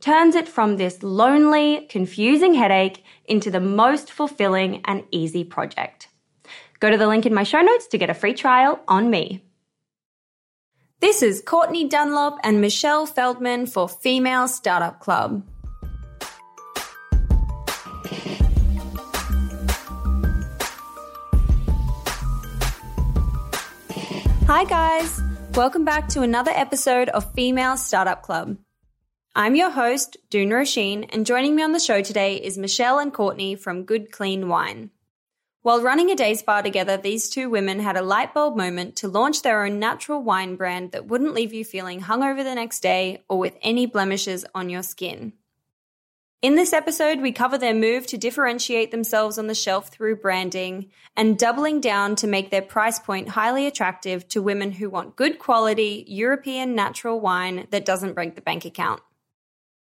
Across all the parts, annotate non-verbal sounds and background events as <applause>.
turns it from this lonely, confusing headache into the most fulfilling and easy project. Go to the link in my show notes to get a free trial on me. This is Courtney Dunlop and Michelle Feldman for Female Startup Club. Hi, guys. Welcome back to another episode of Female Startup Club. I'm your host, Doone Roisin, and joining me on the show today is Michelle and Courtney from Good Clean Wine. While running a day spa together, these two women had a light bulb moment to launch their own natural wine brand that wouldn't leave you feeling hungover the next day or with any blemishes on your skin. In this episode, we cover their move to differentiate themselves on the shelf through branding and doubling down to make their price point highly attractive to women who want good quality European natural wine that doesn't break the bank account.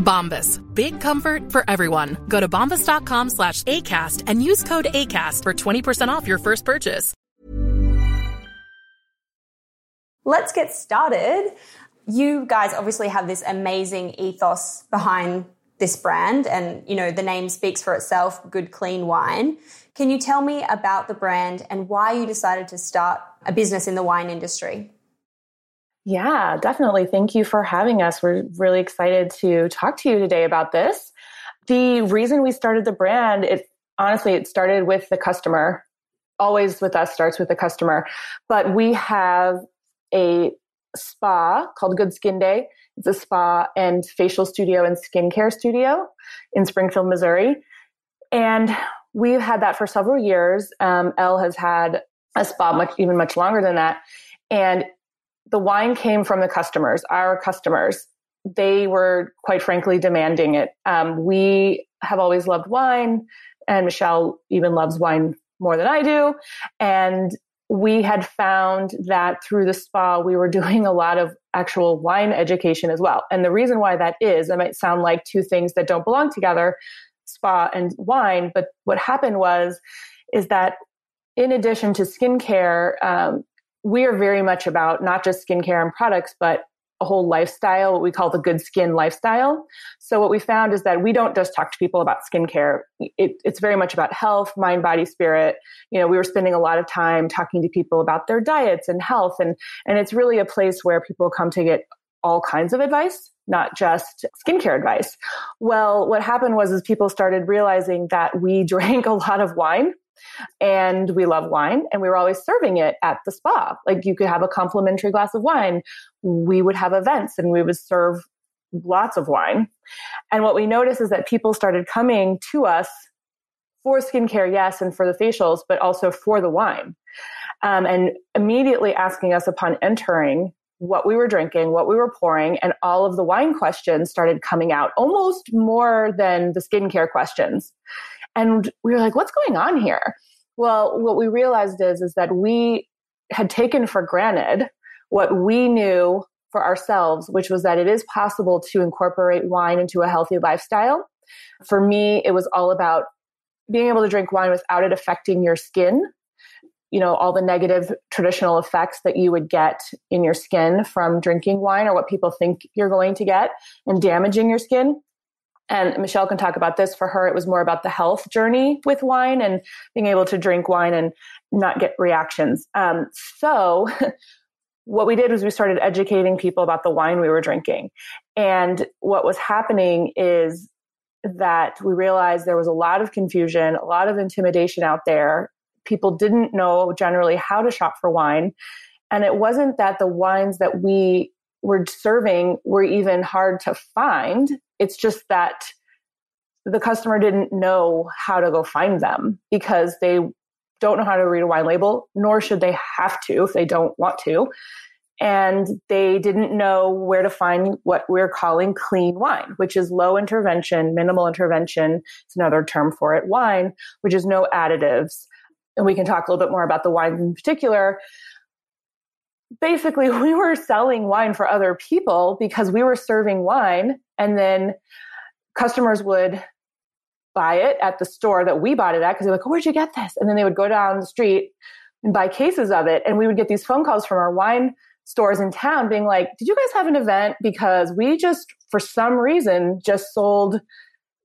Bombas. Big comfort for everyone. Go to bombas.com slash ACAST and use code ACAST for 20% off your first purchase. Let's get started. You guys obviously have this amazing ethos behind this brand and you know the name speaks for itself good clean wine can you tell me about the brand and why you decided to start a business in the wine industry yeah definitely thank you for having us we're really excited to talk to you today about this the reason we started the brand it honestly it started with the customer always with us starts with the customer but we have a spa called good skin day it's a spa and facial studio and skincare studio in Springfield, Missouri. And we've had that for several years. Um, Elle has had a spa much, even much longer than that. And the wine came from the customers, our customers. They were quite frankly demanding it. Um, we have always loved wine, and Michelle even loves wine more than I do. And we had found that through the spa, we were <laughs> doing a lot of actual wine education as well. And the reason why that is, it might sound like two things that don't belong together, spa and wine. But what happened was, is that in addition to skincare, um, we are very much about not just skincare and products, but a whole lifestyle, what we call the good skin lifestyle. So what we found is that we don't just talk to people about skincare. It, it's very much about health, mind, body, spirit. You know, we were spending a lot of time talking to people about their diets and health. And, and it's really a place where people come to get all kinds of advice, not just skincare advice. Well, what happened was is people started realizing that we <laughs> drank a lot of wine and we love wine and we were always serving it at the spa. Like you could have a complimentary glass of wine. We would have events and we would serve lots of wine. And what we noticed is that people started coming to us for skincare, yes, and for the facials, but also for the wine. Um, and immediately asking us upon entering what we were drinking, what we were pouring, and all of the wine questions started coming out almost more than the skincare questions. And we were like, what's going on here? Well, what we realized is, is that we had taken for granted what we knew for ourselves, which was that it is possible to incorporate wine into a healthy lifestyle. For me, it was all about being able to drink wine without it affecting your skin. You know, all the negative traditional effects that you would get in your skin from drinking wine or what people think you're going to get and damaging your skin. And Michelle can talk about this. For her, it was more about the health journey with wine and being able to drink wine and not get reactions. Um, so, <laughs> what we did was we started educating people about the wine we were drinking. And what was happening is that we realized there was a lot of confusion, a lot of intimidation out there. People didn't know generally how to shop for wine. And it wasn't that the wines that we were serving were even hard to find it's just that the customer didn't know how to go find them because they don't know how to read a wine label, nor should they have to if they don't want to. And they didn't know where to find what we're calling clean wine, which is low intervention, minimal intervention. It's another term for it, wine, which is no additives. And we can talk a little bit more about the wines in particular basically <laughs> we were selling wine for other people because we were serving wine and then customers would buy it at the store that we bought it at because they're like, oh, where'd you get this? And then they would go down the street and buy cases of it. And we would get these phone calls from our wine stores in town being like, did you guys have an event? Because we just, for some reason, just sold,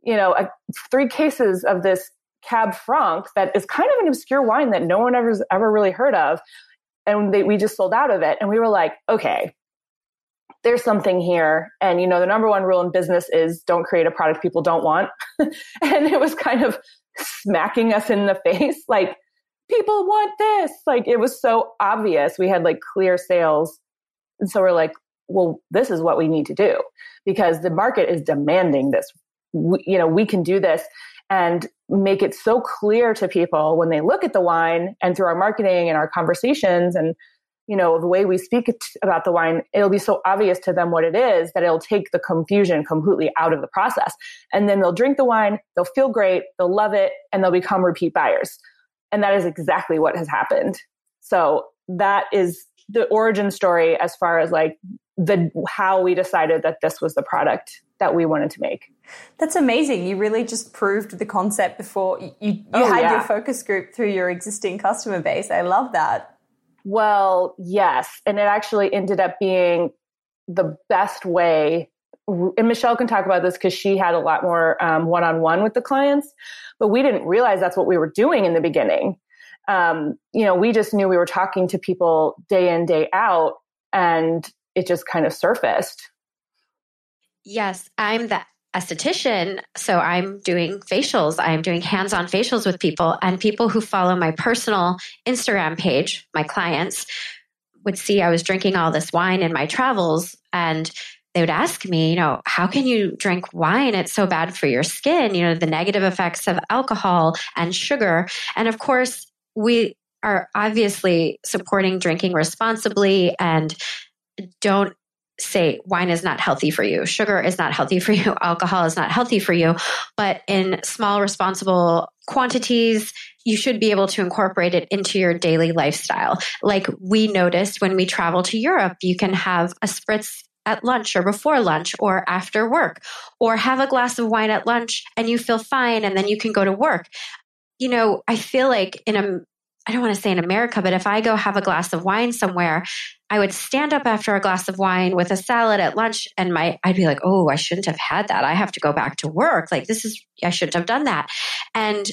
you know, a, three cases of this Cab Franc that is kind of an obscure wine that no one ever's ever really heard of and they, we just sold out of it. And we were like, okay, there's something here. And, you know, the number one rule in business is don't create a product people don't want. <laughs> and it was kind of smacking us in the <laughs> face like, people want this. Like, it was so obvious. We had like clear sales. And so we're like, well, this is what we need to do because the market is demanding this. We, you know, we can do this and make it so clear to people when they look at the wine and through our marketing and our conversations and you know the way we speak about the wine it'll be so obvious to them what it is that it'll take the confusion completely out of the process. And then they'll drink the wine they'll feel great they'll love it and they'll become repeat buyers. And that is exactly what has happened. So that is the origin story as far as like the how we decided that this was the product that we wanted to make. That's amazing. You really just proved the concept before you, you oh, had yeah. your focus group through your existing customer base. I love that. Well, yes. And it actually ended up being the best way. And Michelle can talk about this because she had a lot more one on one with the clients, but we didn't realize that's what we were doing in the beginning. Um, you know, we just knew we were talking to people day in, day out, and it just kind of surfaced. Yes, I'm the esthetician. So I'm doing facials. I'm doing hands on facials with people, and people who follow my personal Instagram page, my clients, would see I was drinking all this wine in my travels. And they would ask me, you know, how can you drink wine? It's so bad for your skin, you know, the negative effects of alcohol and sugar. And of course, we are obviously supporting drinking responsibly and don't say wine is not healthy for you, sugar is not healthy for you, <laughs> alcohol is not healthy for you, but in small, responsible quantities, you should be able to incorporate it into your daily lifestyle. Like we noticed when we travel to Europe, you can have a spritz at lunch or before lunch or after work, or have a glass of wine at lunch and you feel fine and then you can go to work. You know, I feel like in a I don't want to say in America, but if I go have a glass of wine somewhere, I would stand up after a glass of wine with a salad at lunch and my I'd be like, "Oh, I shouldn't have had that. I have to go back to work. Like this is I shouldn't have done that." And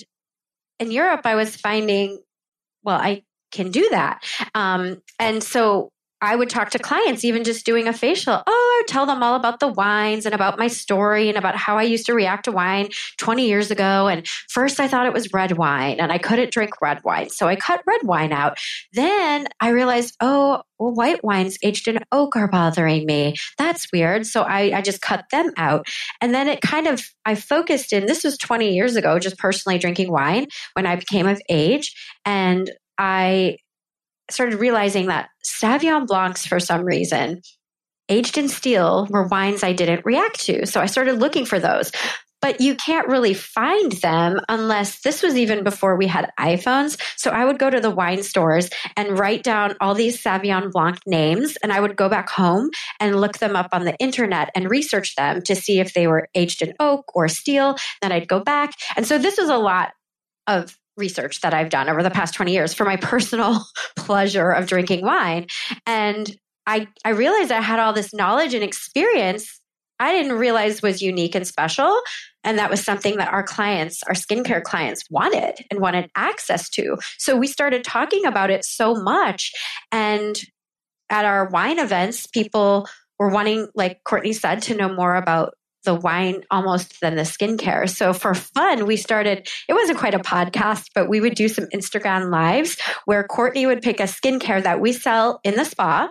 in Europe, I was finding, well, I can do that. Um, and so I would talk to clients, even just doing a facial. Oh, would tell them all about the wines and about my story and about how I used to react to wine 20 years ago. And first I thought it was red wine and I couldn't drink red wine. So I cut red wine out. Then I realized, oh, well, white wines aged in oak are bothering me. That's weird. So I, I just cut them out. And then it kind of, I focused in, this was 20 years ago, just personally drinking wine when I became of age. And I started realizing that Sauvignon Blancs, for some reason, aged in steel were wines I didn't react to. So I started looking for those. But you can't really find them unless this was even before we had iPhones. So I would go to the wine stores and write down all these Sauvignon Blanc names, and I would go back home and look them up on the internet and research them to see if they were aged in oak or steel. Then I'd go back. And so this was a lot of research that I've done over the past 20 years for my <laughs> personal pleasure of drinking wine. And I, I realized I had all this knowledge and experience I didn't realize was unique and special. And that was something that our clients, our skincare clients wanted and wanted access to. So we started talking about it so much. And at our wine events, people were wanting, like Courtney said, to know more about the wine almost than the skincare. So for fun, we started, it wasn't quite a podcast, but we would do some Instagram lives where Courtney would pick a skincare that we sell in the spa.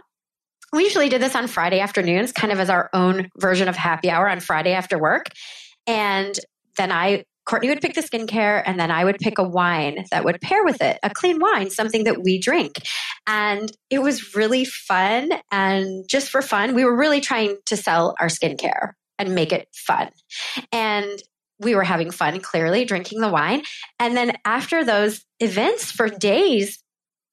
We usually did this on Friday afternoons, kind of as our own version of happy hour on Friday after work. And then I, Courtney would pick the skincare, and then I would pick a wine that would pair with it, a clean wine, something that we drink. And it was really fun. And just for fun, we were really trying to sell our skincare and make it fun. And we were having fun, clearly, drinking the wine. And then after those events for days,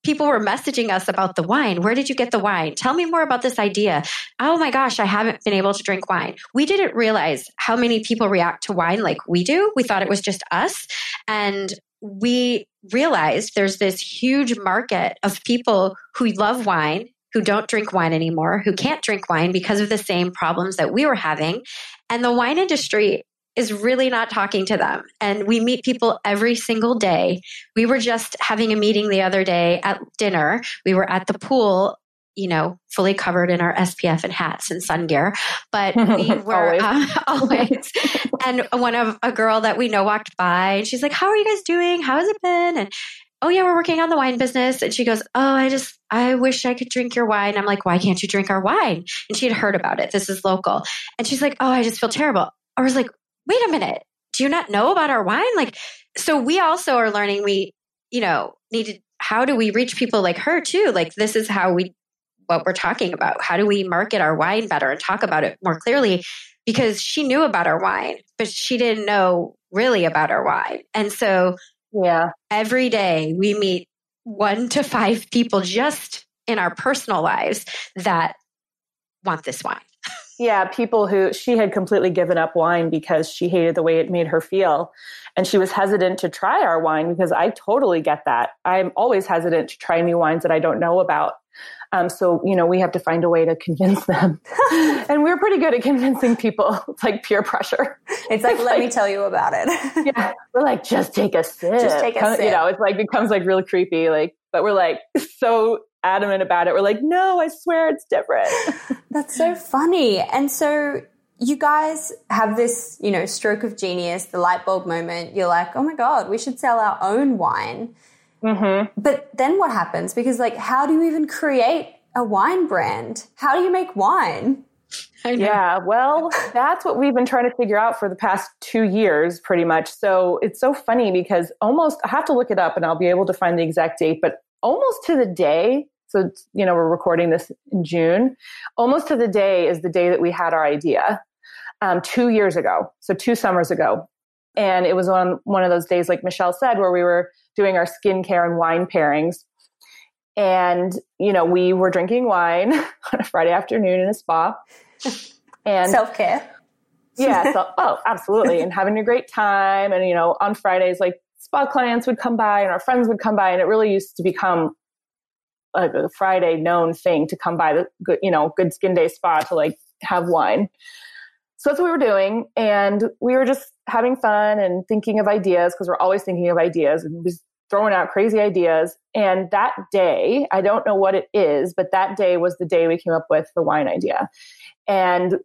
people were messaging us about the wine. Where did you get the wine? Tell me more about this idea. Oh my gosh, I haven't been able to drink wine. We didn't realize how many people react to wine like we do. We thought it was just us. And we realized there's this huge market of people who love wine who don't drink wine anymore, who can't drink wine because of the same problems that we were having. And the wine industry is really not talking to them. And we meet people every single day. We were just having a meeting the other day at dinner. We were at the pool, you know, fully covered in our SPF and hats and sun gear. But <laughs> we were always. Um, <laughs> always. and one of a girl that we know walked by and she's like, How are you guys doing? How has it been? And oh yeah, we're working on the wine business. And she goes, oh, I just, I wish I could drink your wine. I'm like, why can't you drink our wine? And she had heard about it. This is local. And she's like, oh, I just feel terrible. I was like, wait a minute. Do you not know about our wine? Like, so we also are learning we, you know, needed, how do we reach people like her too? Like, this is how we, what we're talking about. How do we market our wine better and talk about it more clearly? Because she knew about our wine, but she didn't know really about our wine. And so yeah. Every day we meet one to five people just in our personal lives that want this wine. Yeah, people who she had completely given up wine because she hated the way it made her feel. And she was hesitant to try our wine because I totally get that. I'm always hesitant to try new wines that I don't know about. Um, so, you know, we have to find a way to convince them. <laughs> and we're pretty good at convincing people. It's <laughs> like peer pressure. It's like, let me <laughs> tell you about it. yeah. We're like, just take a sip. Just take a Come- sip. You know, it's like, becomes like really creepy. Like, but we're like so adamant about it. We're like, no, I swear it's different. That's so funny. And so you guys have this, you know, stroke of genius, the light bulb moment. You're like, oh my God, we should sell our own wine. mm-hmm. But then what happens? Because, like, how do you even create a wine brand? How do you make wine? Yeah, well, <laughs> that's what we've been trying to figure out for the past two years, pretty much. So it's so funny because almost, I have to look it up and I'll be able to find the exact date, but almost to the day, so, you know, we're recording this in June, almost to the day is the day that we had our idea um, two years ago. So two summers ago. And it was on one of those days, like Michelle said, where we were doing our skincare and wine pairings. And, you know, we were drinking wine <laughs> on a Friday afternoon in a spa. And Self care. yeah, <laughs> so, oh, absolutely. And having a great time. And, you know, on Fridays, like spa clients would come by and our friends would come by. And it really used to become a Friday known thing to come by the good, you know, good skin day spa to like have wine. So that's what we were doing. And we were just having fun and thinking of ideas because we're always thinking of ideas and just throwing out crazy ideas. And that day, I don't know what it is, but that day was the day we came up with the wine idea. And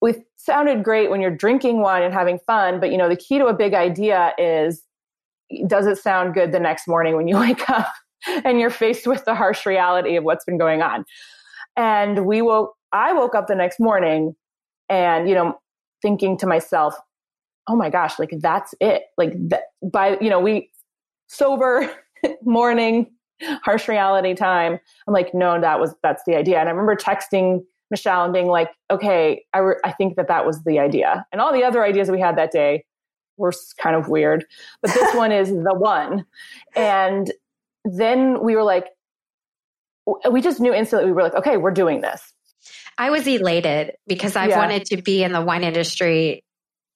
it sounded great when you're drinking wine and having fun, but you know, the key to a big idea is does it sound good the next morning when you <laughs> wake up <laughs> and you're faced with the harsh reality of what's been going on? And we woke, I woke up the next morning and, you know, thinking to myself, oh my gosh, like that's it. Like that, by, you know, we sober <laughs> morning, harsh reality time. I'm like, no, that was, that's the idea. And I remember texting Michelle and being like, okay, I, re- I think that that was the idea. And all the other ideas we had that day were kind of weird, but this <laughs> one is the one. And then we were like, we just knew instantly, we were like, okay, we're doing this. I was elated because I've Yeah. wanted to be in the wine industry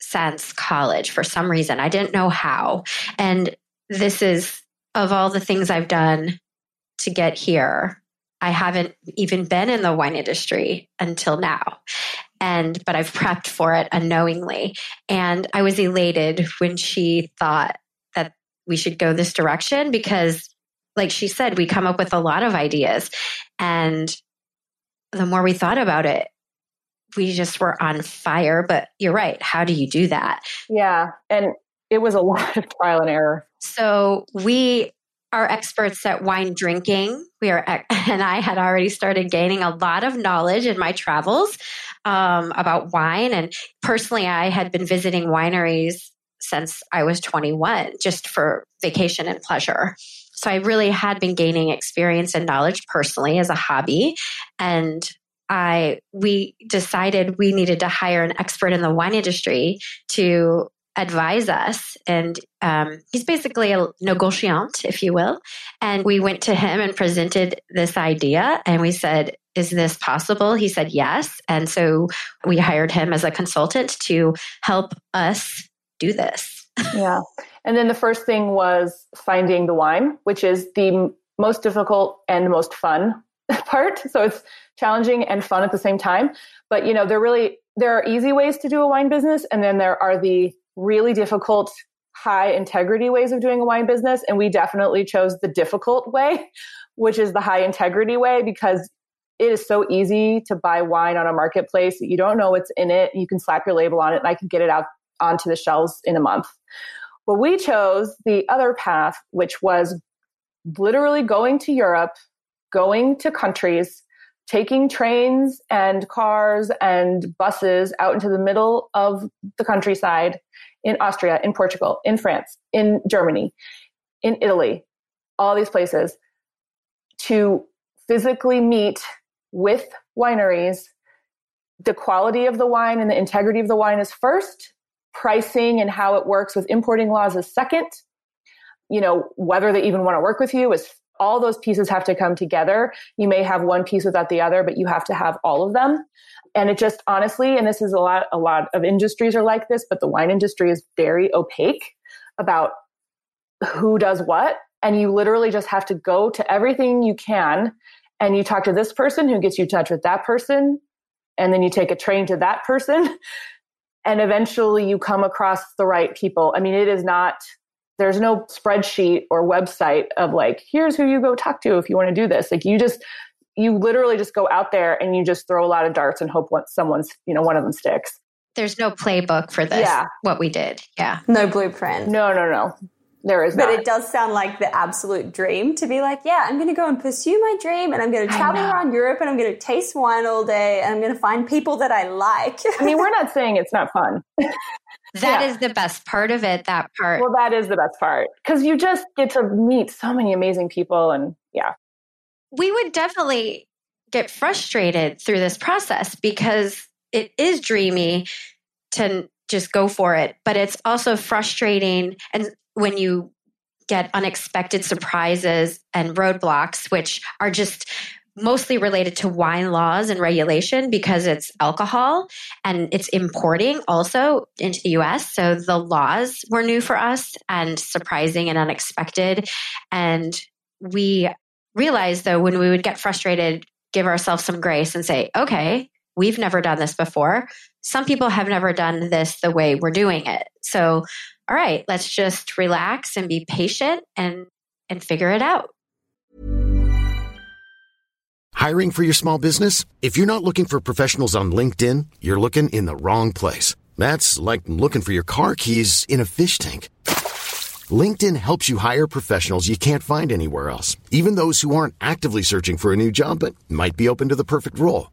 since college for some reason. I didn't know how. And this is, of all the things I've done to get here, I haven't even been in the wine industry until now. And, but I've prepped for it unknowingly. And I was elated when she thought that we should go this direction because, like she said, we come up with a lot of ideas. And the more we thought about it, we just were on fire. But you're right. How do you do that? Yeah. And it was a <laughs> lot of trial and error. So we are experts at wine drinking. We are, <laughs> and I had already started gaining a lot of knowledge in my travels um, about wine. And personally, I had been visiting wineries since I was 21, just for vacation and pleasure. So I really had been gaining experience and knowledge personally as a hobby. And I, we decided we needed to hire an expert in the wine industry to advise us. And um, he's basically a negotiant, if you will. And we went to him and presented this idea and we said, is this possible? He said yes. And so we hired him as a consultant to help us do this. yeah. And then the first thing was finding the wine, which is the most difficult and most fun <laughs> part. So it's challenging and fun at the same time. But you know, there really there are easy ways to do a wine business, and then there are the really difficult, high integrity ways of doing a wine business. And we definitely chose the difficult way, <laughs> which is the high integrity way, because it is so easy to buy wine on a marketplace. You don't know what's in it. You can slap your label on it, and I can get it out onto the shelves in a month. Well, we chose the other path, which was literally going to Europe, going to countries, taking trains and cars and buses out into the middle of the countryside in Austria, in Portugal, in France, in Germany, in Italy, all these places to physically meet with wineries. The quality of the wine and the integrity of the wine is first, pricing and how it works with importing laws is second. You know, whether they even want to work with you is all those pieces have to come together. You may have one piece without the other, but you have to have all of them. And it just honestly, and this is a lot, a lot of industries are like this, but the wine industry is very opaque about who does what. And you literally just have to go to everything you can and you talk to this person who gets you in touch with that person. And then you take a train to that person. <laughs> And eventually you come across the right people. I mean, it is not there's no spreadsheet or website of like here's who you go talk to if you want to do this. Like you just you literally just go out there and you just throw a lot of darts and hope what someone's you know one of them sticks. There's no playbook for this yeah. what we did yeah. No blueprint. No no no there is but not. it does sound like the absolute dream to be like yeah i'm going to go and pursue my dream and i'm going to travel around europe and i'm going to taste wine all day and i'm going to find people that i like i mean we're not saying it's not fun <laughs> That yeah. is the best part of it, that part. Well, that is the best part because you just get to meet so many amazing people. And yeah. We would definitely get frustrated through this process because it is dreamy to just go for it, but it's also frustrating. And when you get unexpected surprises and roadblocks, which are just mostly related to wine laws and regulation because it's alcohol and it's importing also into the US. So the laws were new for us and surprising and unexpected. And we realized though, when we would get frustrated, give ourselves some grace and say, okay, we've never done this before. Some people have never done this the way we're doing it. So, all right, let's just relax and be patient and and figure it out. Hiring for your small business? If you're not looking for professionals on LinkedIn, you're looking in the wrong place. That's like looking for your car keys in a fish tank. LinkedIn helps you hire professionals you can't find anywhere else, even those who aren't actively searching for a new job but might be open to the perfect role.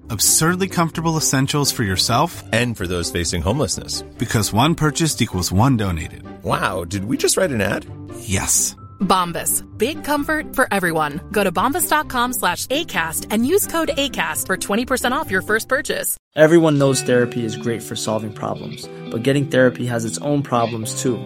Absurdly comfortable essentials for yourself and for those facing homelessness. Because one purchased equals one donated. Wow, did we just write an ad? Yes. Bombas. Big comfort for everyone. Go to bombas.com slash ACAST and use code ACAST for 20% off your first purchase. Everyone knows therapy is great for solving problems, but getting therapy has its own problems too,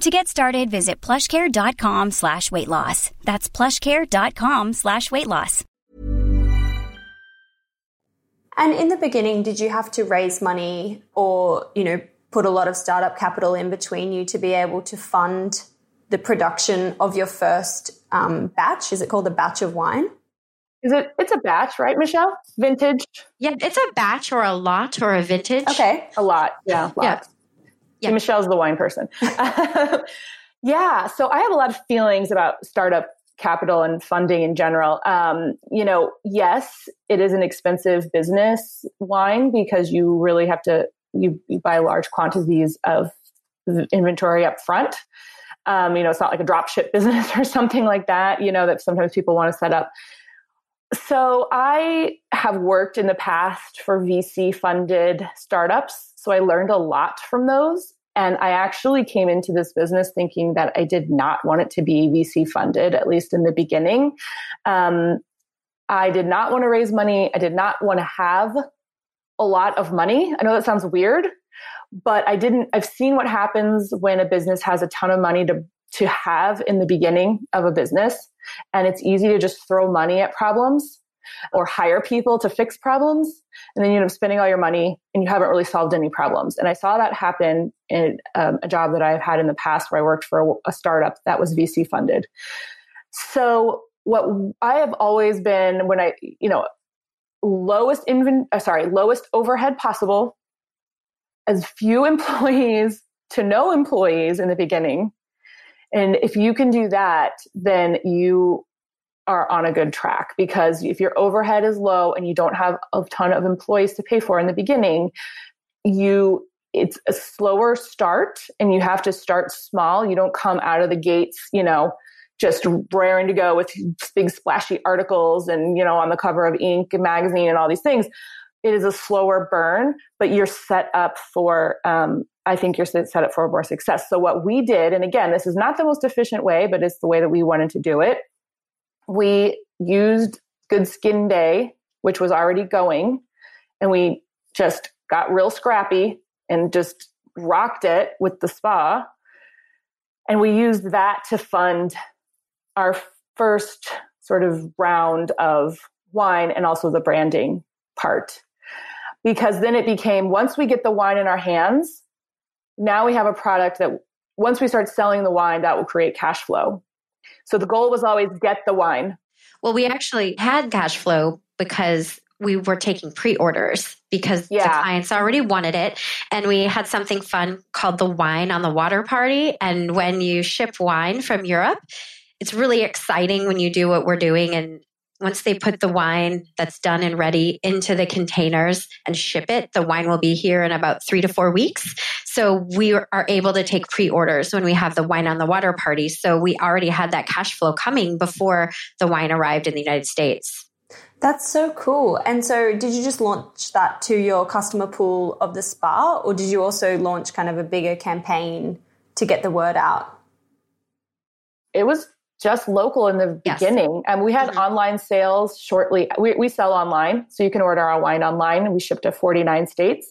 To get started, visit plushcare.com slash weight loss. That's plushcare.com slash weight loss. And in the beginning, did you have to raise money or, you know, put a lot of startup capital in between you to be able to fund the production of your first um, batch? Is it called a batch of wine? Is it? It's a batch, right, Michelle? Vintage. Yeah, it's a batch or a lot or a vintage. Okay, a lot. Yeah, lot. yeah. Yeah. Michelle's the wine person. <laughs> <laughs> yeah. So I have a lot of feelings about startup capital and funding in general. Um, you know, yes, it is an expensive business wine because you really have to you, you buy large quantities of inventory up front. Um, you know, it's not like a drop ship <laughs> business or something like that, you know, that sometimes people want to set up. So I have worked in the past for VC funded startups. So I learned a lot from those. And I actually came into this business thinking that I did not want it to be VC funded, at least in the beginning. Um, I did not want to raise money. I did not want to have a lot of money. I know that sounds weird, but I didn't, I've seen what happens when a business has a ton of money to, to have in the beginning of a business. And it's easy to just throw money at problems or hire people to fix problems. And then you end up spending all your money and you haven't really solved any problems. And I saw that happen in um, a job that I've had in the past where I worked for a, a startup that was VC funded. So what I have always been when I, you know, lowest invent, uh, sorry, lowest overhead possible, as few <laughs> employees to no employees in the beginning. And if you can do that, then you are on a good track because if your overhead is low and you don't have a ton of employees to pay for in the beginning, you it's a slower start and you have to start small. You don't come out of the gates, you know, just raring to go with big splashy articles and, you know, on the cover of Inc. magazine and all these things. It is a slower burn, but you're set up for, um, I think you're set up for more success. So what we did, and again, this is not the most efficient way, but it's the way that we wanted to do it. We used Good Skin Day, which was already going, and we just got real scrappy and just rocked it with the spa. And we used that to fund our first sort of round of wine and also the branding part. Because then it became once we get the wine in our hands, now we have a product that once we start selling the wine, that will create cash flow. So the goal was always get the wine. Well, we actually had cash flow because we were taking pre-orders because yeah. the clients already wanted it and we had something fun called the wine on the water party and when you ship wine from Europe it's really exciting when you do what we're doing and once they put the wine that's done and ready into the containers and ship it, the wine will be here in about three to four weeks. So we are able to take pre orders when we have the wine on the water party. So we already had that cash flow coming before the wine arrived in the United States. That's so cool. And so, did you just launch that to your customer pool of the spa, or did you also launch kind of a bigger campaign to get the word out? It was just local in the yes. beginning. And we had mm-hmm. online sales shortly. We, we sell online, so you can order our wine online. We ship to 49 states.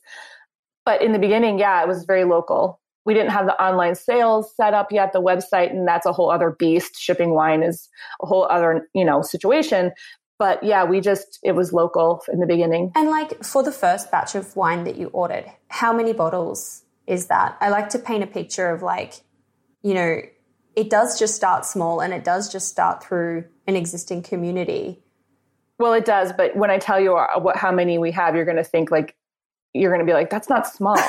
But in the beginning, yeah, it was very local. We didn't have the online sales set up yet, the website, and that's a whole other beast. Shipping wine is a whole other, you know, situation. But yeah, we just, it was local in the beginning. And like for the first batch of wine that you ordered, how many bottles is that? I like to paint a picture of like, you know, it does just start small and it does just start through an existing community. Well, it does, but when I tell you uh, what how many we have, you're going to think like you're going to be like that's not small. <laughs>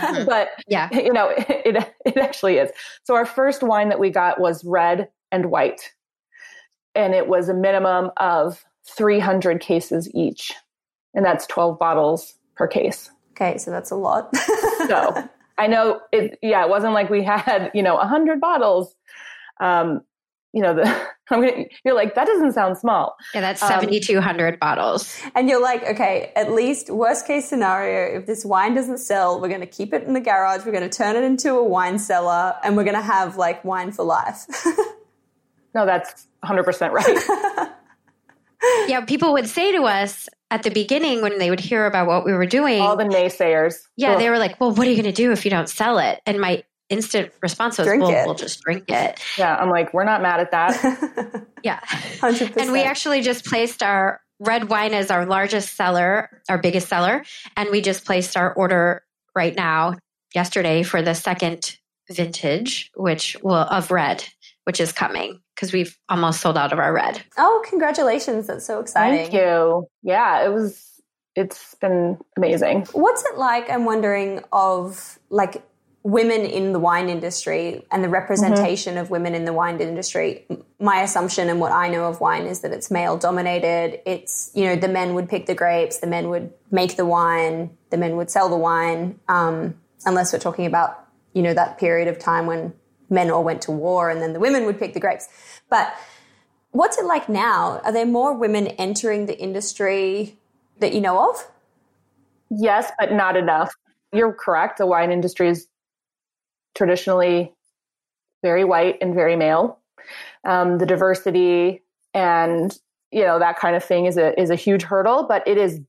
<laughs> but yeah, <laughs> you know, it, it it actually is. So our first wine that we got was red and white. And it was a minimum of 300 cases each. And that's 12 bottles per case. Okay, so that's a lot. so I know it, yeah, it wasn't like we had, you know, a hundred bottles. Um, you know, the, <laughs> I'm gonna, you're like, that doesn't sound small. Yeah, that's 7,200 um, bottles. And you're like, okay, at least worst case scenario, if this wine doesn't sell, we're going to keep it in the garage. We're going to turn it into a wine cellar and we're going to have like wine for life. <laughs> no, that's 100% right. <laughs> yeah, people would say to us, at the beginning when they would hear about what we were doing all the naysayers yeah Ugh. they were like well what are you going to do if you don't sell it and my instant response was drink well, it. we'll just drink it yeah i'm like we're not mad at that <laughs> yeah 100%. and we actually just placed our red wine as our largest seller our biggest seller and we just placed our order right now yesterday for the second vintage which will of red which is coming because we've almost sold out of our red. Oh, congratulations. That's so exciting. Thank you. Yeah, it was it's been amazing. What's it like? I'm wondering of like women in the wine industry and the representation mm-hmm. of women in the wine industry. My assumption and what I know of wine is that it's male dominated. It's, you know, the men would pick the grapes, the men would make the wine, the men would sell the wine, um, unless we're talking about, you know, that period of time when men all went to war and then the women would pick the grapes. But what's it like now? Are there more women entering the industry that you know of? Yes, but not enough. You're correct. The wine industry is traditionally very white and very male. Um, the diversity and you know that kind of thing is a is a huge hurdle, but it is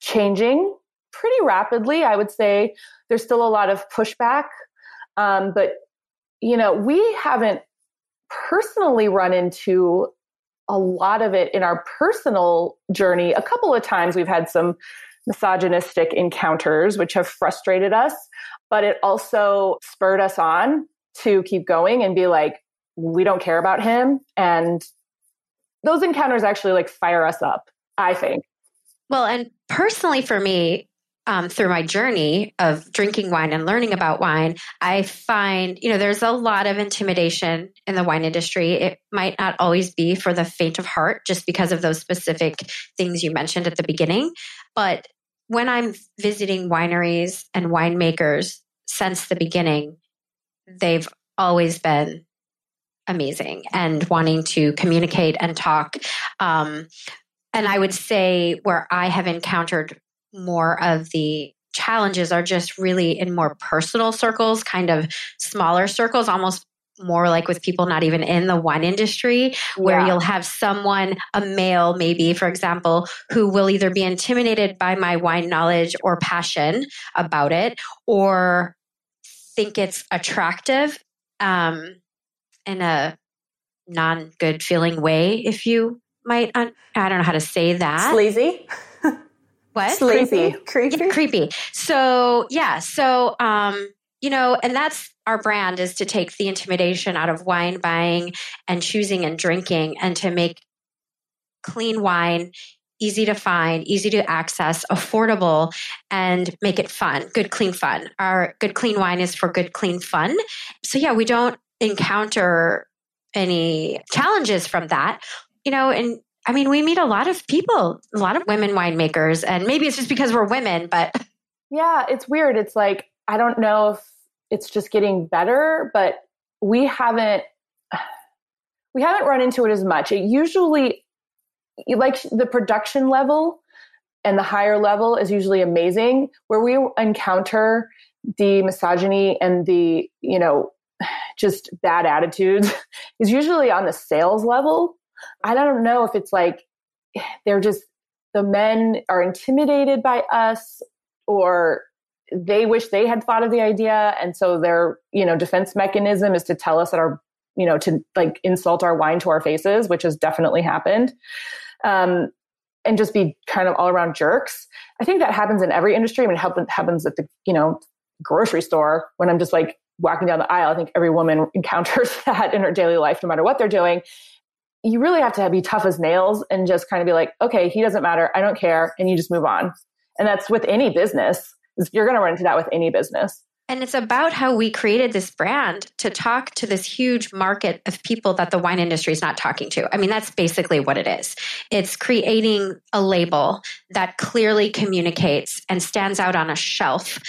changing pretty rapidly. I would say there's still a lot of pushback, um, but you know we haven't personally run into a lot of it in our personal journey. A couple of times we've had some misogynistic encounters, which have frustrated us, but it also spurred us on to keep going and be like, we don't care about him. And those encounters actually like fire us up, I think. Well, and personally for me, um, through my journey of drinking wine and learning about wine, I find, you know, there's a lot of intimidation in the wine industry. It might not always be for the faint of heart just because of those specific things you mentioned at the beginning. But when I'm visiting wineries and winemakers since the beginning, they've always been amazing and wanting to communicate and talk. Um, and I would say where I have encountered more of the challenges are just really in more personal circles, kind of smaller circles, almost more like with people not even in the wine industry, where yeah. you'll have someone, a male maybe, for example, who will either be intimidated by my wine knowledge or passion about it, or think it's attractive um, in a non good feeling way, if you might. Un- I don't know how to say that. Sleazy. What? Sleazy. Creepy. Yeah, creepy. So, yeah. So, um, you know, and that's our brand is to take the intimidation out of wine buying and choosing and drinking and to make clean wine easy to find, easy to access, affordable, and make it fun. Good, clean fun. Our good, clean wine is for good, clean fun. So, yeah, we don't encounter any challenges from that. You know, and I mean, we meet a lot of people, a lot of women winemakers, and maybe it's just because we're women, but. Yeah, it's weird. It's like, I don't know if it's just getting better, but we haven't. <sighs> We haven't run into it as much. It usually like the production level and the higher level is usually amazing where we encounter the misogyny and the you know <sighs> just bad attitudes <laughs> is usually on the sales level i don't know if it's like <sighs> they're just the men are intimidated by us or they wish they had thought of the idea and so their you know defense mechanism is to tell us that our you know to like insult our wine to our faces which has definitely happened um, and just be kind of all around jerks. I think that happens in every industry. I mean, it happens at the, you know, grocery store when I'm just like walking down the aisle. I think every woman <laughs> encounters that in her daily life, no matter what they're doing. You really have to be tough as nails and just kind of be like, okay, he doesn't matter. I don't care. And you just move on. And that's with any business. You're going to run into that with any business. And it's about how we created this brand to talk to this huge market of people that the wine industry is not talking to. I mean, that's basically what it is. It's creating a label that clearly communicates and stands out on a shelf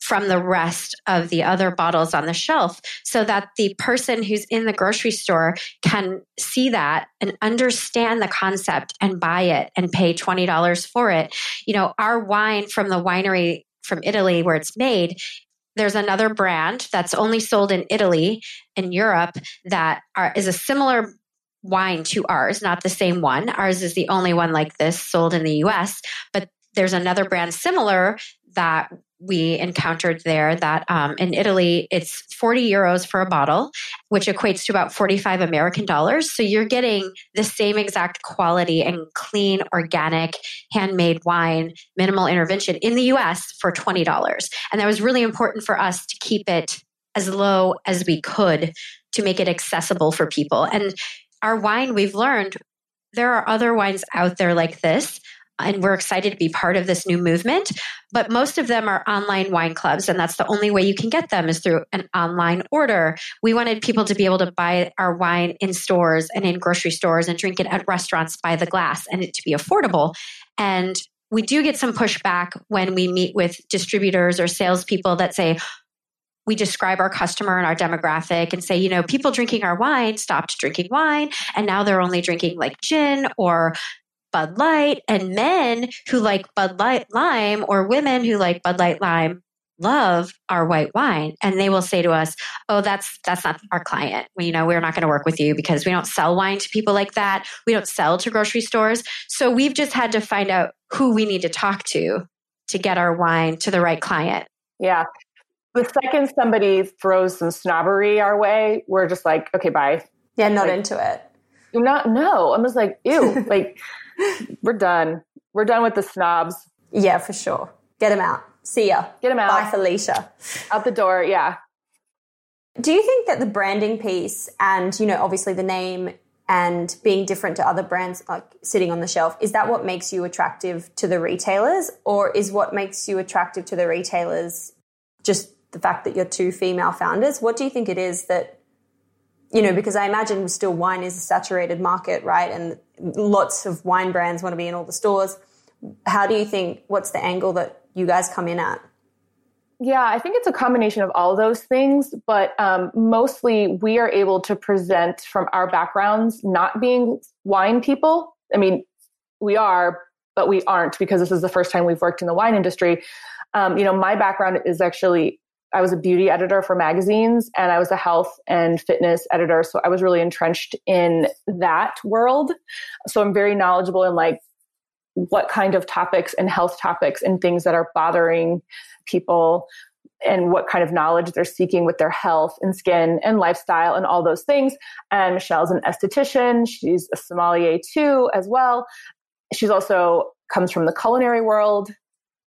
from the rest of the other bottles on the shelf so that the person who's in the grocery store can see that and understand the concept and buy it and pay $20 for it. You know, our wine from the winery from Italy where it's made there's another brand that's only sold in Italy in Europe that are, is a similar wine to ours, not the same one. Ours is the only one like this sold in the US, but there's another brand similar that we encountered there that um, in Italy it's 40 euros for a bottle, which equates to about 45 American dollars. So you're getting the same exact quality and clean, organic, handmade wine, minimal intervention in the US for $20. And that was really important for us to keep it as low as we could to make it accessible for people. And our wine, we've learned there are other wines out there like this and we're excited to be part of this new movement. But most of them are online wine clubs, and that's the only way you can get them is through an online order. We wanted people to be able to buy our wine in stores and in grocery stores and drink it at restaurants by the glass and it to be affordable. And we do get some pushback when we meet with distributors or salespeople that say, we describe our customer and our demographic and say, you know, people drinking our wine stopped drinking wine and now they're only drinking like gin or Bud Light. And men who like Bud Light Lime or women who like Bud Light Lime love our white wine. And they will say to us oh that's that's not our client. We, you know we're not going to work with you because we don't sell wine to people like that. We don't sell to grocery stores. So we've just had to find out who we need to talk to to get our wine to the right client. Yeah. The second somebody throws some snobbery our way we're just like okay bye. Yeah not like, into it. You're not no. I'm just like ew. <laughs> Like we're done we're done with the snobs yeah for sure get them out See ya. Get them out. Bye, Felicia. Out the door. Yeah. Do you think that the branding piece and, you know, obviously the name and being different to other brands like sitting on the shelf, is that what makes you attractive to the retailers? Or is what makes you attractive to the retailers just the fact that you're two female founders? What do you think it is that, you know, because I imagine still wine is a saturated market, right? And lots of wine brands want to be in all the stores. How do you think, what's the angle that you guys come in at? Yeah, I think it's a combination of all those things, but um, mostly we are able to present from our backgrounds, not being wine people. I mean, we are, but we aren't because this is the first time we've worked in the wine industry. Um, you know, my background is actually I was a beauty editor for magazines and I was a health and fitness editor. So I was really entrenched in that world. So I'm very knowledgeable in like what kind of topics and health topics and things that are bothering people and what kind of knowledge they're seeking with their health and skin and lifestyle and all those things. And Michelle's an esthetician. She's a sommelier too, as well. She's also comes from the culinary world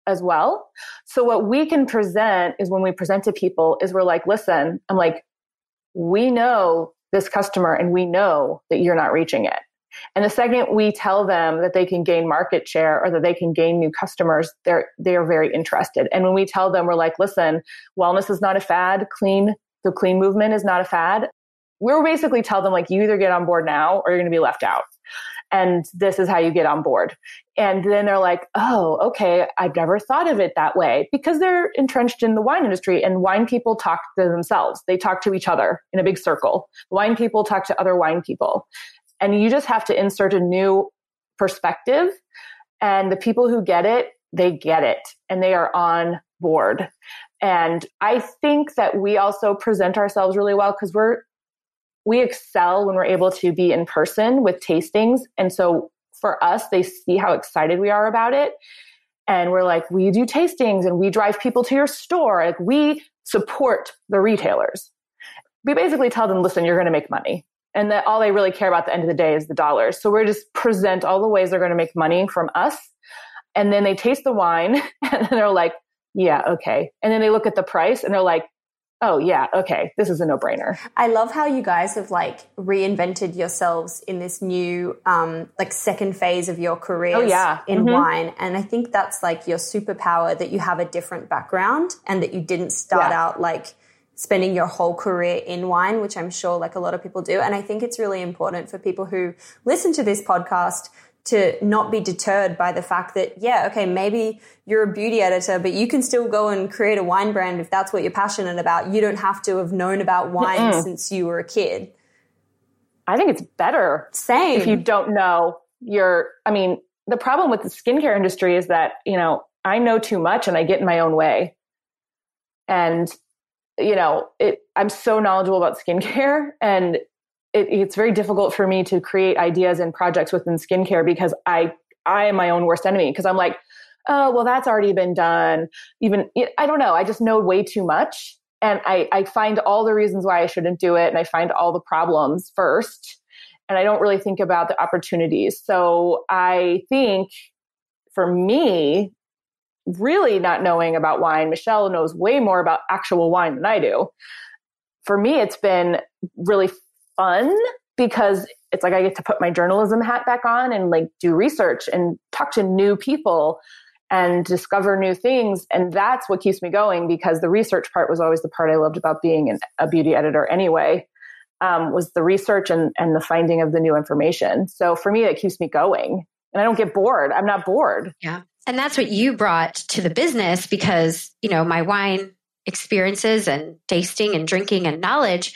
as well. So what we can present is when we present to people is we're like, listen, I'm like, we know this customer and we know that you're not reaching it. And the second we tell them that they can gain market share or that they can gain new customers, they're they are very interested. And when we tell them, we're like, listen, wellness is not a fad. Clean, the clean movement is not a fad. We're basically tell them like, you either get on board now or you're going to be left out. And this is how you get on board. And then they're like, oh, okay, I've never thought of it that way because they're entrenched in the wine industry and wine people talk to themselves. They talk to each other in a big circle. Wine people talk to other wine people. And you just have to insert a new perspective. And the people who get it, they get it and they are on board. And I think that we also present ourselves really well because we're, we excel when we're able to be in person with tastings. And so for us, they see how excited we are about it. And we're like, we do tastings and we drive people to your store. Like we support the retailers. We basically tell them, listen, you're going to make money and that all they really care about at the end of the day is the dollars. So we're just present all the ways they're going to make money from us. And then they taste the wine <laughs> and they're like, yeah, okay. And then they look at the price and they're like, oh yeah, okay, this is a no brainer. I love how you guys have like reinvented yourselves in this new, um, like second phase of your career oh, yeah. in mm-hmm. wine. And I think that's like your superpower that you have a different background and that you didn't start yeah. out like, spending your whole career in wine, which I'm sure like a lot of people do. And I think it's really important for people who listen to this podcast to not be deterred by the fact that, yeah, okay, maybe you're a beauty editor, but you can still go and create a wine brand if that's what you're passionate about. You don't have to have known about wine Mm-mm. since you were a kid. I think it's better. Same. If you don't know, you're, I mean, the problem with the skincare industry is that, you know, I know too much and I get in my own way. And you know, it, I'm so knowledgeable about skincare <laughs> and it, it's very difficult for me to create ideas and projects within skincare because I, I am my own worst enemy because I'm like, oh, well, that's already been done. Even, I don't know. I just know way too much. And I, I find all the reasons why I shouldn't do it. And I find all the problems first. And I don't really think about the opportunities. So I think for me, really not knowing about wine. Michelle knows way more about actual wine than I do. For me, it's been really fun because it's like I get to put my journalism hat back on and like do research and talk to new people and discover new things. And that's what keeps me going because the research part was always the part I loved about being an, a beauty editor anyway. Um, was the research and, and the finding of the new information. So for me, it keeps me going and I don't get bored. I'm not bored. Yeah. And that's what you brought to the business because, you know, my wine experiences and tasting and drinking and knowledge.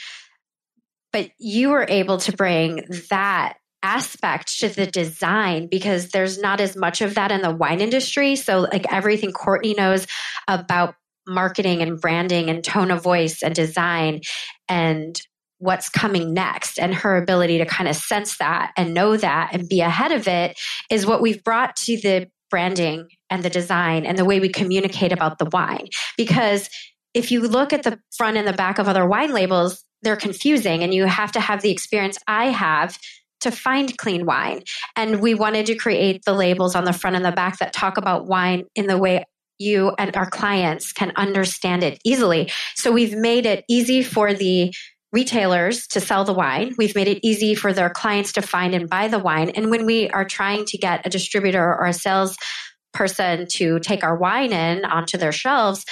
But you were able to bring that aspect to the design because there's not as much of that in the wine industry. So, like everything Courtney knows about marketing and branding and tone of voice and design and what's coming next and her ability to kind of sense that and know that and be ahead of it is what we've brought to the branding and the design and the way we communicate about the wine because if you look at the front and the back of other wine labels they're confusing and you have to have the experience i have to find clean wine and we wanted to create the labels on the front and the back that talk about wine in the way you and our clients can understand it easily so we've made it easy for the retailers to sell the wine. We've made it easy for their clients to find and buy the wine. And when we are trying to get a distributor or a sales person to take our wine in onto their shelves,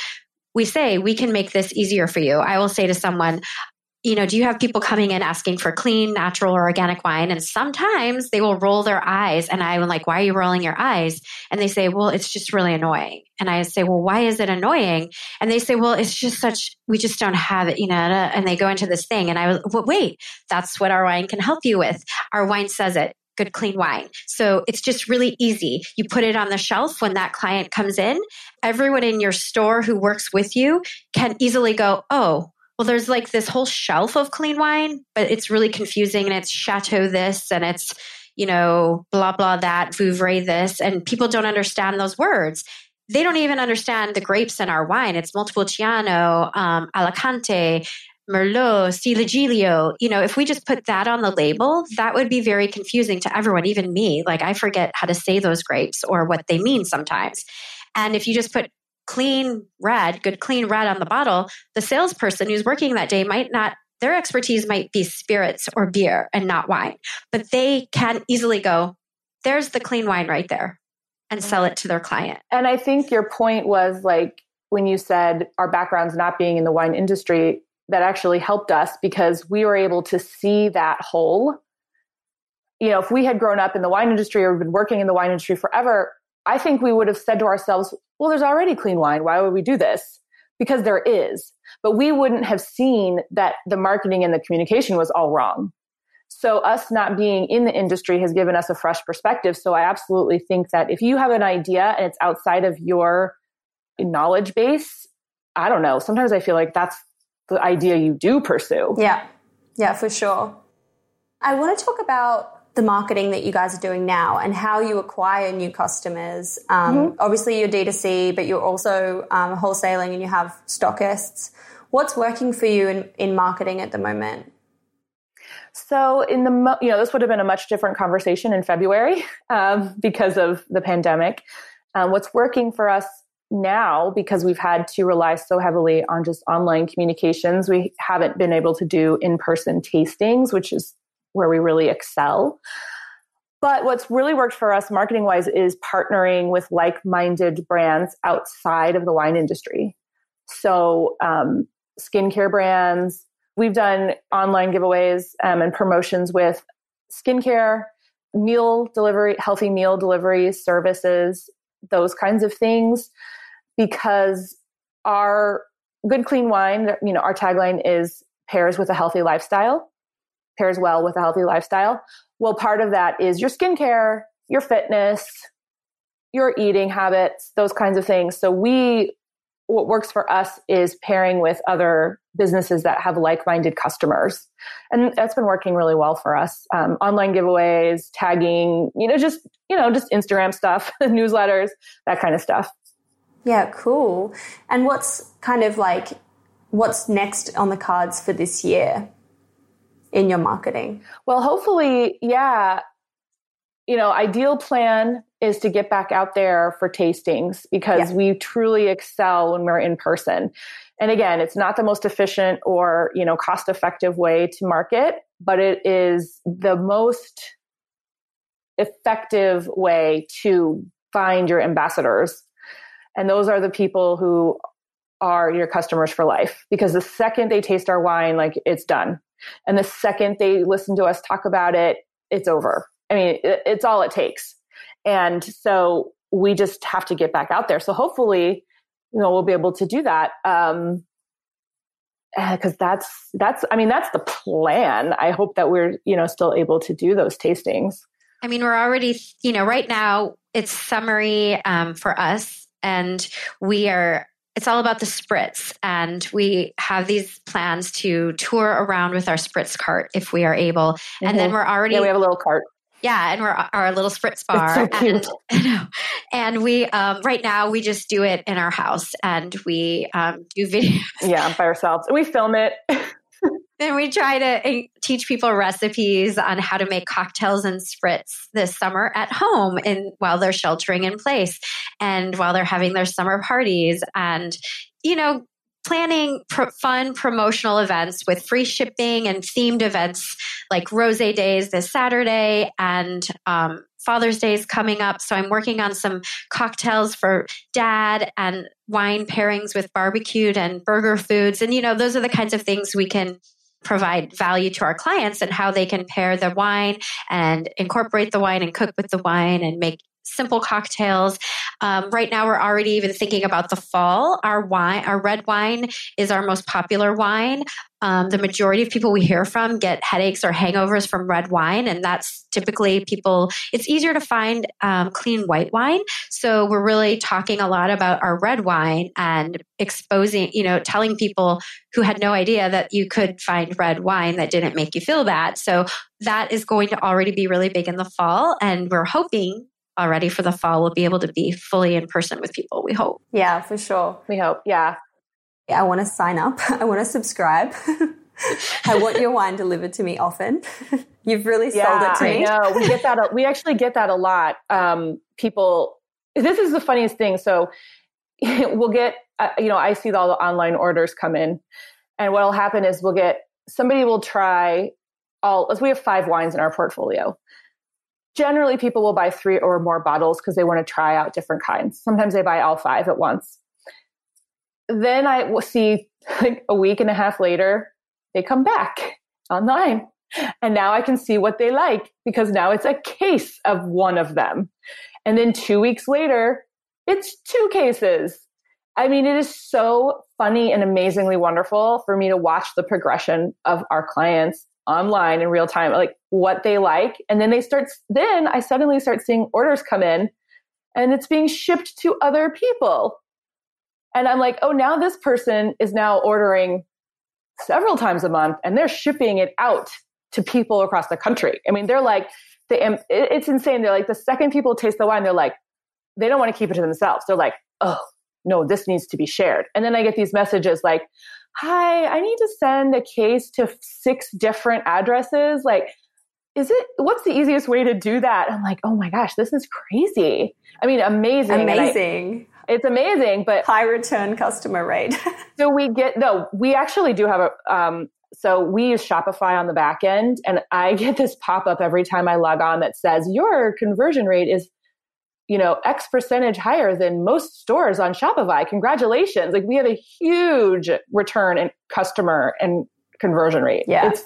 we say, we can make this easier for you. I will say to someone, you know, do you have people coming in asking for clean, natural, or organic wine? And sometimes they will roll their eyes. And I'm like, why are you rolling your eyes? And they say, well, it's just really annoying. And I say, well, why is it annoying? And they say, well, it's just such, we just don't have it, you know, and uh, they go into this thing. And I was, well, wait, that's what our wine can help you with. Our wine says it good clean wine. So it's just really easy. You put it on the shelf when that client comes in. Everyone in your store who works with you can easily go, oh, well, there's like this whole shelf of clean wine, but it's really confusing and it's Chateau this and it's, you know, blah, blah, that, Vouvray this. And people don't understand those words. They don't even understand the grapes in our wine. It's Montepulciano, um, Alicante, Merlot, Ciliegiolo. You know, if we just put that on the label, that would be very confusing to everyone, even me. Like I forget how to say those grapes or what they mean sometimes. And if you just put clean red, good clean red on the bottle, the salesperson who's working that day might not their expertise might be spirits or beer and not wine, but they can easily go, there's the clean wine right there and sell it to their client. And I think your point was like when you said our backgrounds not being in the wine industry, that actually helped us because we were able to see that hole. You know, if we had grown up in the wine industry or been working in the wine industry forever, I think we would have said to ourselves, well, there's already clean wine. Why would we do this? Because there is. But we wouldn't have seen that the marketing and the communication was all wrong. So, us not being in the industry has given us a fresh perspective. So, I absolutely think that if you have an idea and it's outside of your knowledge base, I don't know. Sometimes I feel like that's the idea you do pursue. Yeah. Yeah, for sure. I want to talk about the marketing that you guys are doing now and how you acquire new customers. Um, mm-hmm. Obviously, you're D2C, but you're also um, wholesaling and you have stockists. What's working for you in, in marketing at the moment? So, in the you know, this would have been a much different conversation in February <laughs> um, because of the pandemic. Um, what's working for us now, because we've had to rely so heavily on just online communications, we haven't been able to do in person tastings, which is where we really excel. But what's really worked for us marketing wise is partnering with like minded brands outside of the wine industry. So, um, skincare brands, we've done online giveaways um, and promotions with skincare, meal delivery, healthy meal delivery services, those kinds of things, because our good, clean wine, you know, our tagline is pairs with a healthy lifestyle pairs well with a healthy lifestyle. Well, part of that is your skincare, your fitness, your eating habits, those kinds of things. So we, what works for us is pairing with other businesses that have like-minded customers. And that's been working really well for us. Um, online giveaways, tagging, you know, just, you know, just Instagram stuff, <laughs> newsletters, that kind of stuff. Yeah, cool. And what's kind of like, what's next on the cards for this year? In your marketing? Well, hopefully, yeah. You know, ideal plan is to get back out there for tastings because yeah. we truly excel when we're in person. And again, it's not the most efficient or, you know, cost effective way to market, but it is the most effective way to find your ambassadors. And those are the people who are your customers for life because the second they taste our wine, like it's done. And the second they listen to us talk about it, it's over. I mean, it, it's all it takes. And so we just have to get back out there. So hopefully, you know, we'll be able to do that. Um, because that's that's I mean that's the plan. I hope that we're you know still able to do those tastings. I mean, we're already you know right now it's summery um, for us, and we are. It's all about the spritz, and we have these plans to tour around with our spritz cart if we are able. Mm-hmm. And then mm-hmm. we're already yeah, we have a little cart. Yeah, and we're our little spritz bar. so cute. <laughs> And, and we um, right now we just do it in our house, and we um, do videos. Yeah, by ourselves. We film it. <laughs> and we try to eh, teach people recipes on how to make cocktails and spritz this summer at home, and while they're sheltering in place, and while they're having their summer parties, and you know planning pro- fun promotional events with free shipping and themed events like Rose Days this Saturday and um, Father's Day is coming up. So I'm working on some cocktails for dad and wine pairings with barbecued and burger foods. And, you know, those are the kinds of things we can provide value to our clients and how they can pair the wine and incorporate the wine and cook with the wine and make simple cocktails. Um, right now, we're already even thinking about the fall. Our wine, our red wine, is our most popular wine. Um, the majority of people we hear from get headaches or hangovers from red wine, and that's typically people. It's easier to find um, clean white wine, so we're really talking a lot about our red wine and exposing, you know, telling people who had no idea that you could find red wine that didn't make you feel bad. So that is going to already be really big in the fall, and we're hoping already for the fall we'll be able to be fully in person with people we hope. Yeah for sure. We hope. Yeah. I want to sign up. <laughs> I want to subscribe. <laughs> I want your wine delivered to me often. <laughs> You've really yeah, sold it to me. i know. We get that we actually get that a lot. Um, people this is the funniest thing. So we'll get uh, you know i see all the online orders come in and what'll happen is we'll get somebody will try all as we have five wines in our portfolio generally people will buy three or more bottles because they want to try out different kinds. Sometimes they buy all five at once. Then I will see <laughs> like a week and a half later, they come back online. And now I can see what they like because now it's a case of one of them. And then two weeks later, it's two cases. I mean, it is so funny and amazingly wonderful for me to watch the progression of our clients online in real time, like what they like. And then they start, then I suddenly start seeing orders come in and it's being shipped to other people. And I'm like, oh, now this person is now ordering several times a month and they're shipping it out to people across the country. I mean, they're like, they, it's insane. They're like, the second people taste the wine, they're like, they don't want to keep it to themselves. They're like, oh, no, this needs to be shared. And then I get these messages like, hi, I need to send a case to six different addresses. Like, is it, what's the easiest way to do that? I'm like, oh my gosh, this is crazy. I mean, amazing. Amazing. I, it's amazing, but high return customer rate. <laughs> so we get, no, we actually do have a, um, so we use Shopify on the back end, and I get this pop up every time I log on that says your conversion rate is you know, X percentage higher than most stores on Shopify. Congratulations. Like we have a huge return in customer and conversion rate. Yeah. It's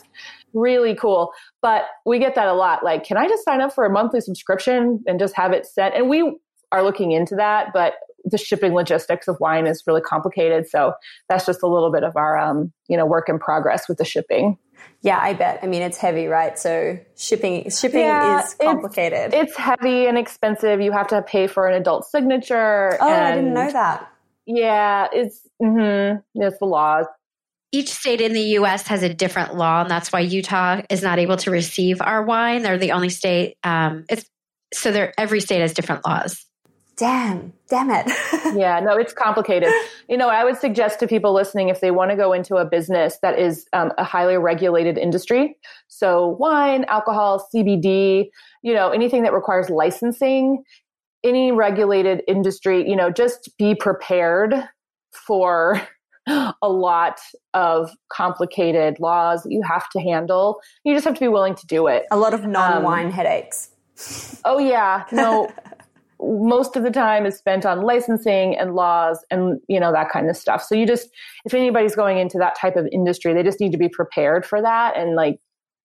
really cool. But we get that a lot. Like, can I just sign up for a monthly subscription and just have it sent? And we are looking into that, but the shipping logistics of wine is really complicated. So that's just a little bit of our, um, you know, work in progress with the shipping. Yeah, I bet. I mean, it's heavy, right? So shipping shipping yeah, is complicated. It's, it's, heavy and expensive. You have to pay for an adult signature. Oh, I didn't know that. Yeah, it's mm-hmm, it's the laws. Each state in the U.S. has a different law, and that's why Utah is not able to receive our wine. They're the only state. Um, it's so they every state has different laws damn, damn it. <laughs> yeah, no, it's complicated. You know, I would suggest to people listening if they want to go into a business that is um, a highly regulated industry, so wine, alcohol, CBD, you know, anything that requires licensing, any regulated industry, you know, just be prepared for <laughs> a lot of complicated laws that you have to handle. You just have to be willing to do it. A lot of non wine um, headaches. Oh, yeah. No, <laughs> most of the time is spent on licensing and laws and you know that kind of stuff so you just if anybody's going into that type of industry they just need to be prepared for that and like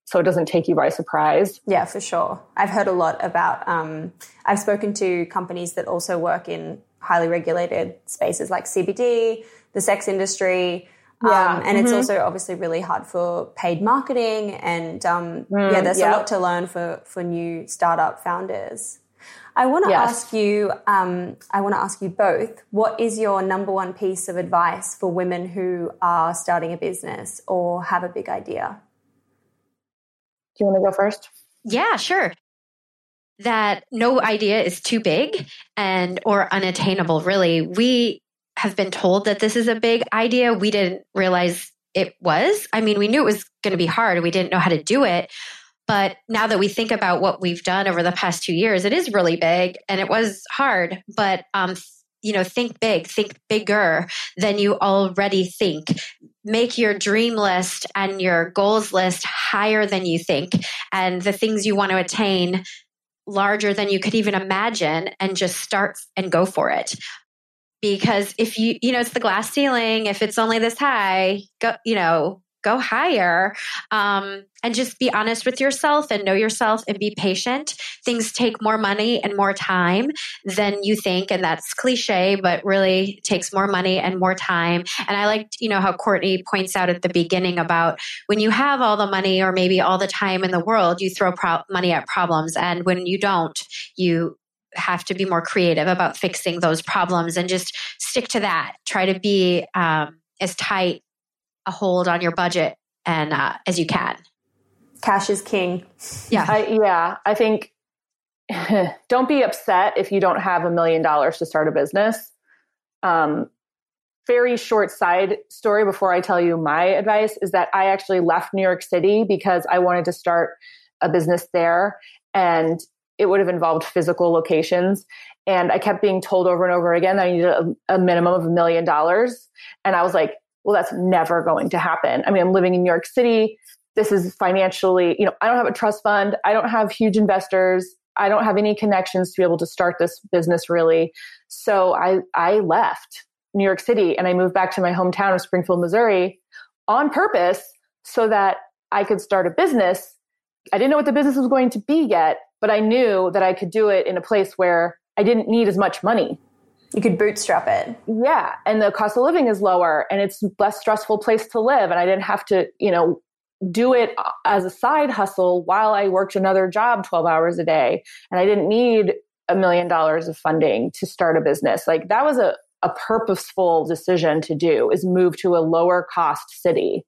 so it doesn't take you by surprise yeah for sure i've heard a lot about um, i've spoken to companies that also work in highly regulated spaces like cbd the sex industry Yeah. Um, and it's Mhm. also obviously really hard for paid marketing. And um, Mm, yeah, there's yeah. a lot to learn for, for new startup founders. I want to Yes. ask you. Um, I want to ask you both. What is your number one piece of advice for women who are starting a business or have a big idea? Do you want to go first? Yeah, sure. That no idea is too big and or unattainable really. We have been told that this is a big idea. We didn't realize it was. I mean, we knew it was going to be hard. We didn't know how to do it. But now that we think about what we've done over the past 2 years, it is really big and it was hard, but um you know, think big, think bigger than you already think. Make your dream list and your goals list higher than you think and the things you want to attain larger than you could even imagine and just start and go for it because if you you know it's the glass ceiling if it's only this high go you know go higher um, and just be honest with yourself and know yourself and be patient. Things take more money and more time than you think and that's cliche but really takes more money and more time. And i liked you know how courtney points out at the beginning about when you have all the money or maybe all the time in the world you throw pro- money at problems. And when you don't you have to be more creative about fixing those problems and just stick to that. Try to be um, as tight a hold on your budget and uh, as you can Cash is king. yeah I, yeah, I think <laughs> don't be upset if you don't have a million dollars to start a business. Um, very short side story before I tell you my advice is that I actually left New York City because I wanted to start a business there and it would have involved physical locations. And I kept being told over and over again that I needed a, a minimum of a million dollars. And I was like, well, that's never going to happen. I mean, I'm living in New York City. This is financially, you know, I don't have a trust fund. I don't have huge investors. I don't have any connections to be able to start this business really. So I, I left New York City and I moved back to my hometown of Springfield, Missouri on purpose so that I could start a business. I didn't know what the business was going to be yet, but I knew that I could do it in a place where I didn't need as much money. You could bootstrap it. Yeah, and the cost of living is lower and it's less stressful place to live and I didn't have to, you know, do it as a side hustle while I worked another job 12 hours a day and I didn't need a million dollars of funding to start a business. Like that was a a purposeful decision to do is move to a lower cost city.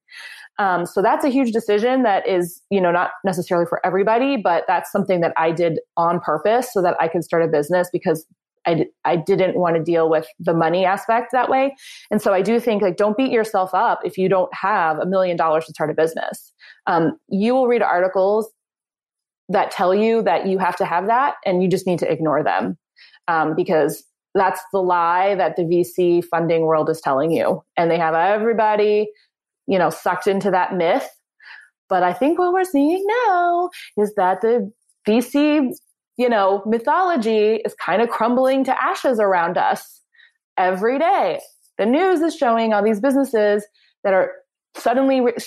Um, so that's a huge decision that is, you know, not necessarily for everybody, but that's something that I did on purpose so that I could start a business because I, I didn't want to deal with the money aspect that way. And so I do think like, don't beat yourself up if you don't have a million dollars to start a business. Um, you will read articles that tell you that you have to have that and you just need to ignore them um, because that's the lie that the VC funding world is telling you. And they have everybody, you know, sucked into that myth. But I think what we're seeing now is that the VC, you know, mythology is kind of crumbling to ashes around us every day. The news is showing all these businesses that are suddenly re-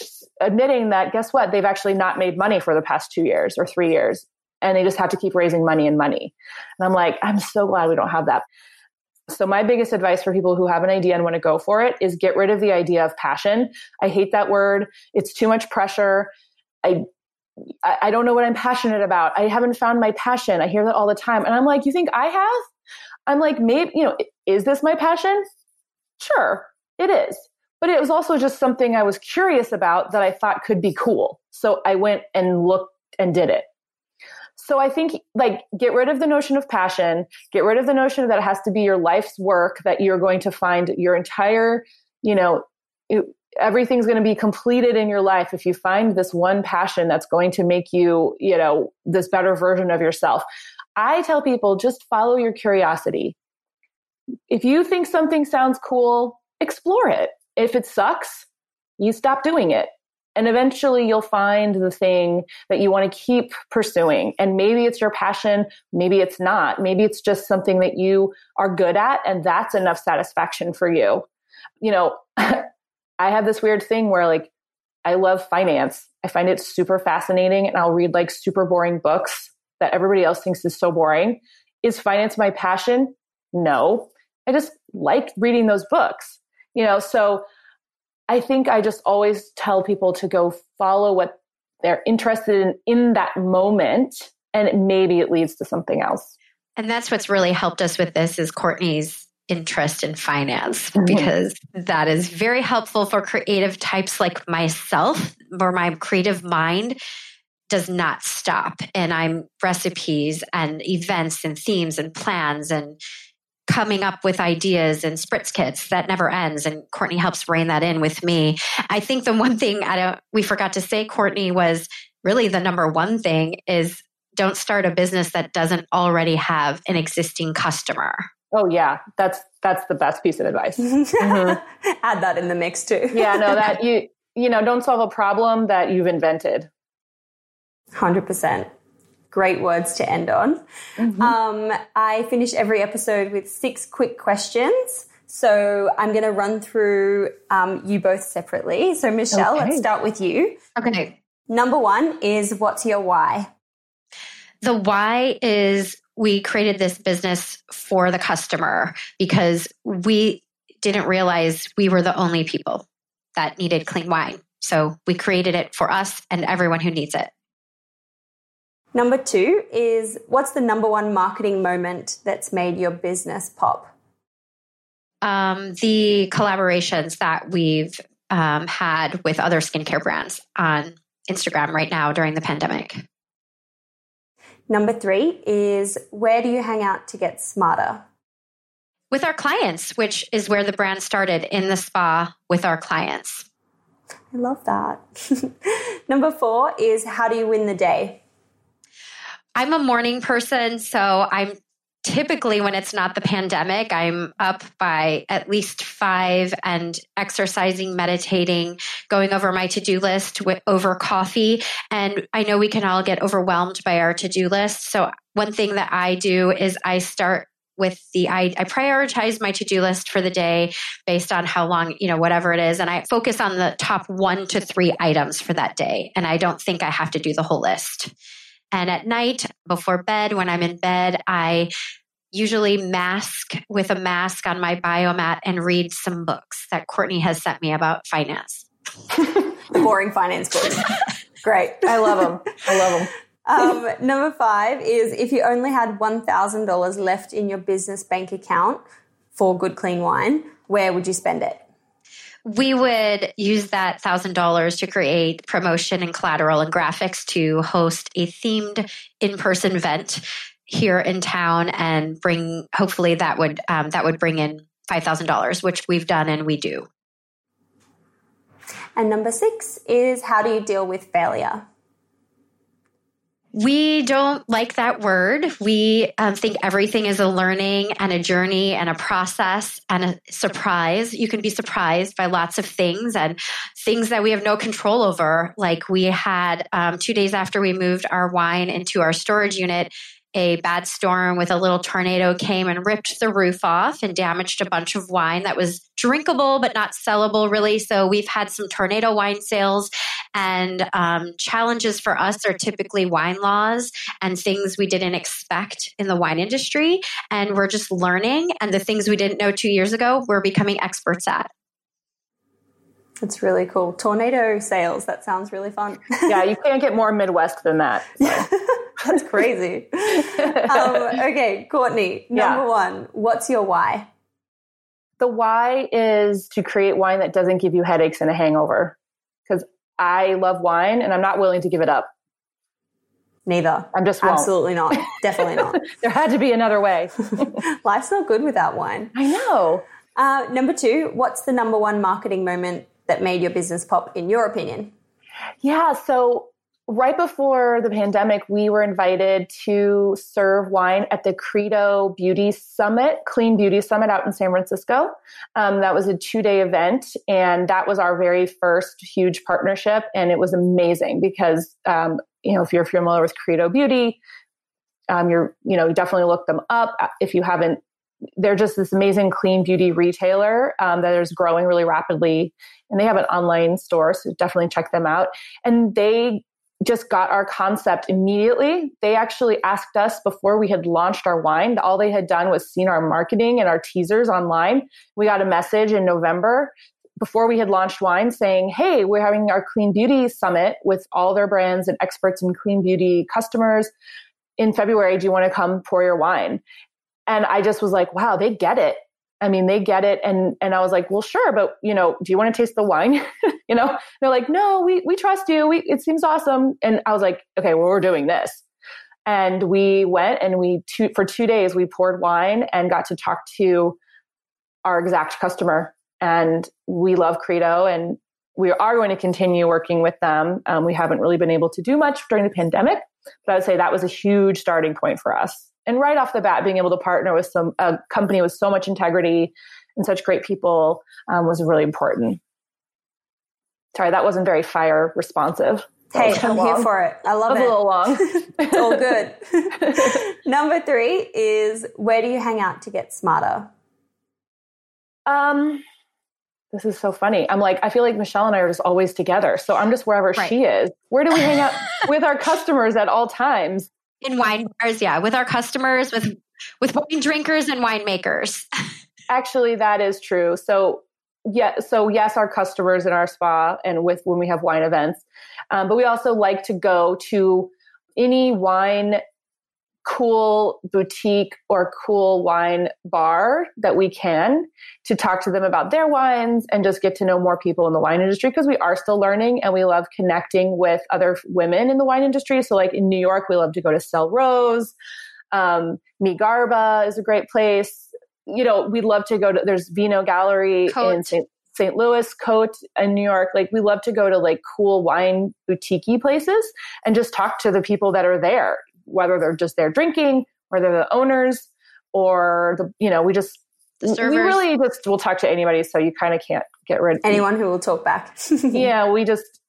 admitting that guess what? They've actually not made money for the past two years or three years. And they just have to keep raising money and money. And I'm like, I'm so glad we don't have that. So my biggest advice for people who have an idea and want to go for it is get rid of the idea of passion. I hate that word. It's too much pressure. I I don't know what I'm passionate about. I haven't found my passion. I hear that all the time. And I'm like, you think I have? I'm like, maybe, you know, is this my passion? Sure, it is. But it was also just something I was curious about that I thought could be cool. So I went and looked and did it. So I think like get rid of the notion of passion, get rid of the notion that it has to be your life's work that you're going to find your entire, you know, everything's going to be completed in your life if you find this one passion that's going to make you, you know, this better version of yourself. I tell people just follow your curiosity. If you think something sounds cool, explore it. If it sucks, you stop doing it. And eventually you'll find the thing that you want to keep pursuing. And maybe it's your passion, maybe it's not. Maybe it's just something that you are good at, and that's enough satisfaction for you. You know, <laughs> I have this weird thing where, like, I love finance. I find it super fascinating, and I'll read like super boring books that everybody else thinks is so boring. Is finance my passion? No. I just like reading those books. You know, so I think I just always tell people to go follow what they're interested in in that moment and maybe it leads to something else. And that's what's really helped us with this is Courtney's interest in finance mm-hmm. because that is very helpful for creative types like myself where my creative mind does not stop and I'm recipes and events and themes and plans and coming up with ideas and spritz kits that never ends and Courtney helps rein that in with me. I think the one thing I don't we forgot to say Courtney was really the number one thing is don't start a business that doesn't already have an existing customer. Oh yeah, that's that's the best piece of advice. Mm-hmm. <laughs> Add that in the mix too. yeah, no, <laughs> that you you know don't solve a problem that you've invented. Hundred percent. Great words to end on. Mm-hmm. Um, I finish every episode with six quick questions. So I'm going to run through um, you both separately. So Michelle, okay. let's start with you. Okay. Number one is what's your why? The why is we created this business for the customer because we didn't realize we were the only people that needed clean wine. So we created it for us and everyone who needs it. Number two is what's the number one marketing moment that's made your business pop? Um, the collaborations that we've um, had with other skincare brands on Instagram right now during the pandemic. Number three is where do you hang out to get smarter? With our clients, which is where the brand started in the spa with our clients. I love that. <laughs> Number four is how do you win the day? I'm a morning person, so I'm typically when it's not the pandemic i'm up by at least five and exercising meditating going over my to-do list with, over coffee. And i know we can all get overwhelmed by our to-do list. So one thing that i do is i start with the I, I, prioritize my to-do list for the day based on how long you know whatever it is. And i focus on the top one to three items for that day. And i don't think i have to do the whole list and at night before bed, when I'm in bed, I usually mask with a mask on my biomat and read some books that Courtney has sent me about finance. <laughs> Boring finance books. <laughs> Great. I love them. I love them. Um, <laughs> number five is if you only had $1,000 left in your business bank account for good, clean wine, where would you spend it? We would use that $1,000 to create promotion and collateral and graphics to host a themed in person event here in town and bring, hopefully, that would, um, that would bring in $5,000, which we've done and we do. And number six is how do you deal with failure? We don't like that word. We um, think everything is a learning and a journey and a process and a surprise. You can be surprised by lots of things and things that we have no control over. Like we had um, two days after we moved our wine into our storage unit, a bad storm with a little tornado came and ripped the roof off and damaged a bunch of wine that was drinkable but not sellable really so we've had some tornado wine sales and um, challenges for us are typically wine laws and things we didn't expect in the wine industry and we're just learning and the things we didn't know two years ago we're becoming experts at that's really cool. Tornado sales. That sounds really fun. yeah, you can't get more Midwest than that. So. <laughs> <laughs> That's crazy. <laughs> um, okay, Courtney, number yeah. one, what's your why? The why is to create wine that doesn't give you headaches and a hangover. Because I love wine and I'm not willing to give it up. Neither. I'm just won't. absolutely not. <laughs> Definitely not. there had to be another way. Life's not good without wine. I know. Uh, number two, what's the number one marketing moment that made your business pop, in your opinion? Yeah, so right before the pandemic, we were invited to serve wine at the Credo Beauty Summit, Clean Beauty Summit out in San Francisco. Um, that was a two day event, and that was our very first huge partnership. And it was amazing because, um, you know, if you're familiar with Credo Beauty, um, you're, you know, definitely look them up. If you haven't they're just this amazing clean beauty retailer um, that is growing really rapidly and they have an online store so definitely check them out and they just got our concept immediately they actually asked us before we had launched our wine all they had done was seen our marketing and our teasers online we got a message in november before we had launched wine saying, Hey, we're having our clean beauty summit with all their brands and experts in clean beauty customers in February. Do you want to come pour your wine? And I just was like, wow, they get it. I mean, they get it. And, and I was like, well, sure, but you know, do you want to taste the wine? <laughs> you know, they're like, no, we, we trust you. We, it seems awesome. And I was like, okay, well, we're doing this. And we went and we, two, for two days, we poured wine and got to talk to our exact customer. And we love Credo and we are going to continue working with them. Um, we haven't really been able to do much during the pandemic, but I would say that was a huge starting point for us and right off the bat, being able to partner with some a company with so much integrity and such great people um, was really important. Sorry, that wasn't very fire responsive. Hey, I'm long. here for it. I love it. A little long. <laughs> it's all good. <laughs> Number three is where do you hang out to get smarter? Um, this is so funny. I'm like, I feel like Michelle and I are just always together. So I'm just wherever right. she is. Where do we hang out <laughs> with our customers at all times? In wine bars, yeah, with our customers, with with wine drinkers and winemakers. <laughs> Actually, that is true. So yeah, so yes, our customers in our spa and with when we have wine events, um, but we also like to go to any wine cool boutique or cool wine bar that we can to talk to them about their wines and just get to know more people in the wine industry because we are still learning and we love connecting with other women in the wine industry. So, like in New York, we love to go to Celle Rose. Um, Mi Garba is a great place. You know, we'd love to go to, there's Vino Gallery Cote. in St. St. Louis, Cote, in New York. Like we love to go to like cool wine boutique places and just talk to the people that are there whether they're just there drinking, whether they're the owners, or the you know we just we really just will talk to anybody. So you kind of can't get rid of anyone who will talk back. <laughs> yeah, we just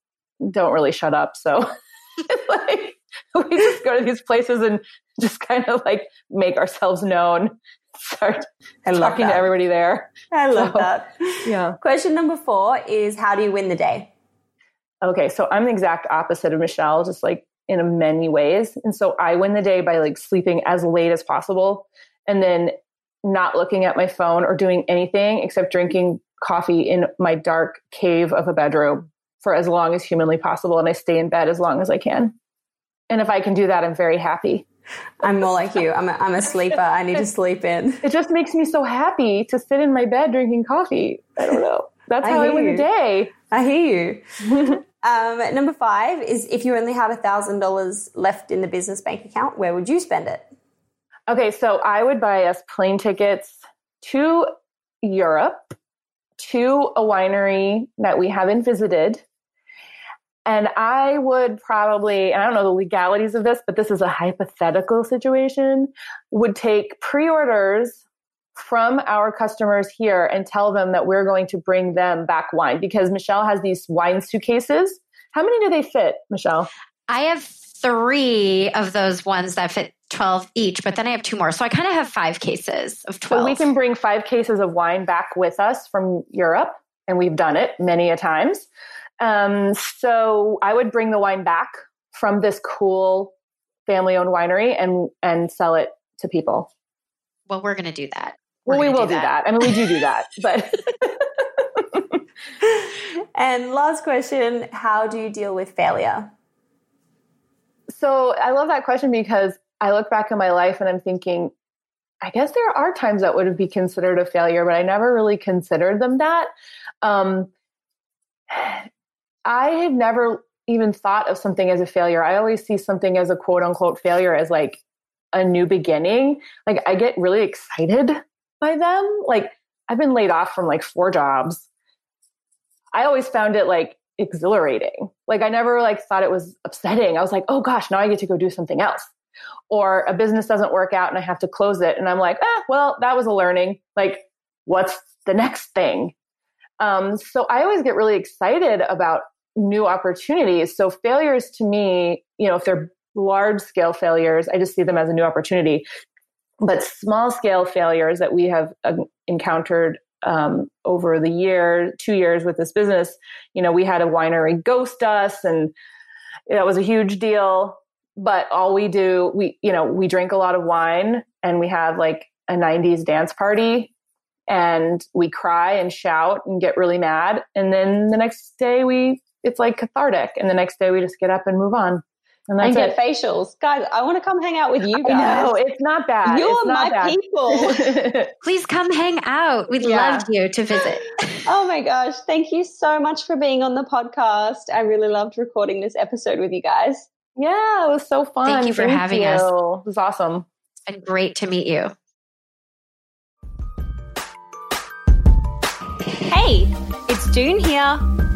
don't really shut up. So <laughs> like we just go to these places and just kind of like make ourselves known. Start I talking to everybody there. I love so, that. Yeah. Question number four is how do you win the day? Okay, so I'm the exact opposite of Michelle. Just like in many ways. And so I win the day by like sleeping as late as possible and then not looking at my phone or doing anything except drinking coffee in my dark cave of a bedroom for as long as humanly possible. And I stay in bed as long as I can. And if I can do that, I'm very happy. I'm more like you. I'm a, I'm a sleeper. I need to <laughs> sleep in. It just makes me so happy to sit in my bed drinking coffee. I don't know. That's how I, I win the day. I hear you. <laughs> Um, number five is if you only had a thousand dollars left in the business bank account, where would you spend it? Okay, so I would buy us plane tickets to Europe, to a winery that we haven't visited. And I would probably, I don't know the legalities of this, but this is a hypothetical situation, would take pre orders from our customers here and tell them that we're going to bring them back wine because Michelle has these wine suitcases. How many do they fit, Michelle? I have three of those ones that fit 12 each, but then I have two more. So I kind of have five cases of 12. So we can bring five cases of wine back with us from Europe, and we've done it many a times. Um, so I would bring the wine back from this cool family owned winery and, and sell it to people. Well, we're going to do that. Well, we will do that. do that. I mean, we do do that, <laughs> but. and last question How do you deal with failure? So I love that question because I look back in my life and I'm thinking, I guess there are times that would be considered a failure, but I never really considered them that. Um, I have never even thought of something as a failure. I always see something as a quote unquote failure as like a new beginning. Like I get really excited by them. Like I've been laid off from like four jobs. I always found it like exhilarating. Like I never like thought it was upsetting. I was like, oh gosh, now I get to go do something else. Or a business doesn't work out and I have to close it. And I'm like, ah, well, that was a learning. Like, what's the next thing? Um, so I always get really excited about new opportunities. So failures to me, you know, if they're large scale failures, I just see them as a new opportunity but small scale failures that we have uh, encountered um, over the year, two years with this business, you know, we had a winery ghost us, and that was a huge deal. But all we do, we you know, we drink a lot of wine, and we have like a '90s dance party and we cry and shout and get really mad. And then the next day we, it's like cathartic. And the next day we just get up and move on. And, and get it. facials. Guys, I want to come hang out with you guys. No, it's not bad. You're not my bad. people. <laughs> Please come hang out. We'd yeah. love you to visit. <laughs> oh my gosh. Thank you so much for being on the podcast. I really loved recording this episode with you guys. Yeah, it was so fun. Thank you for Thank having you. us. It was awesome. It's been great to meet you. Hey, it's June here.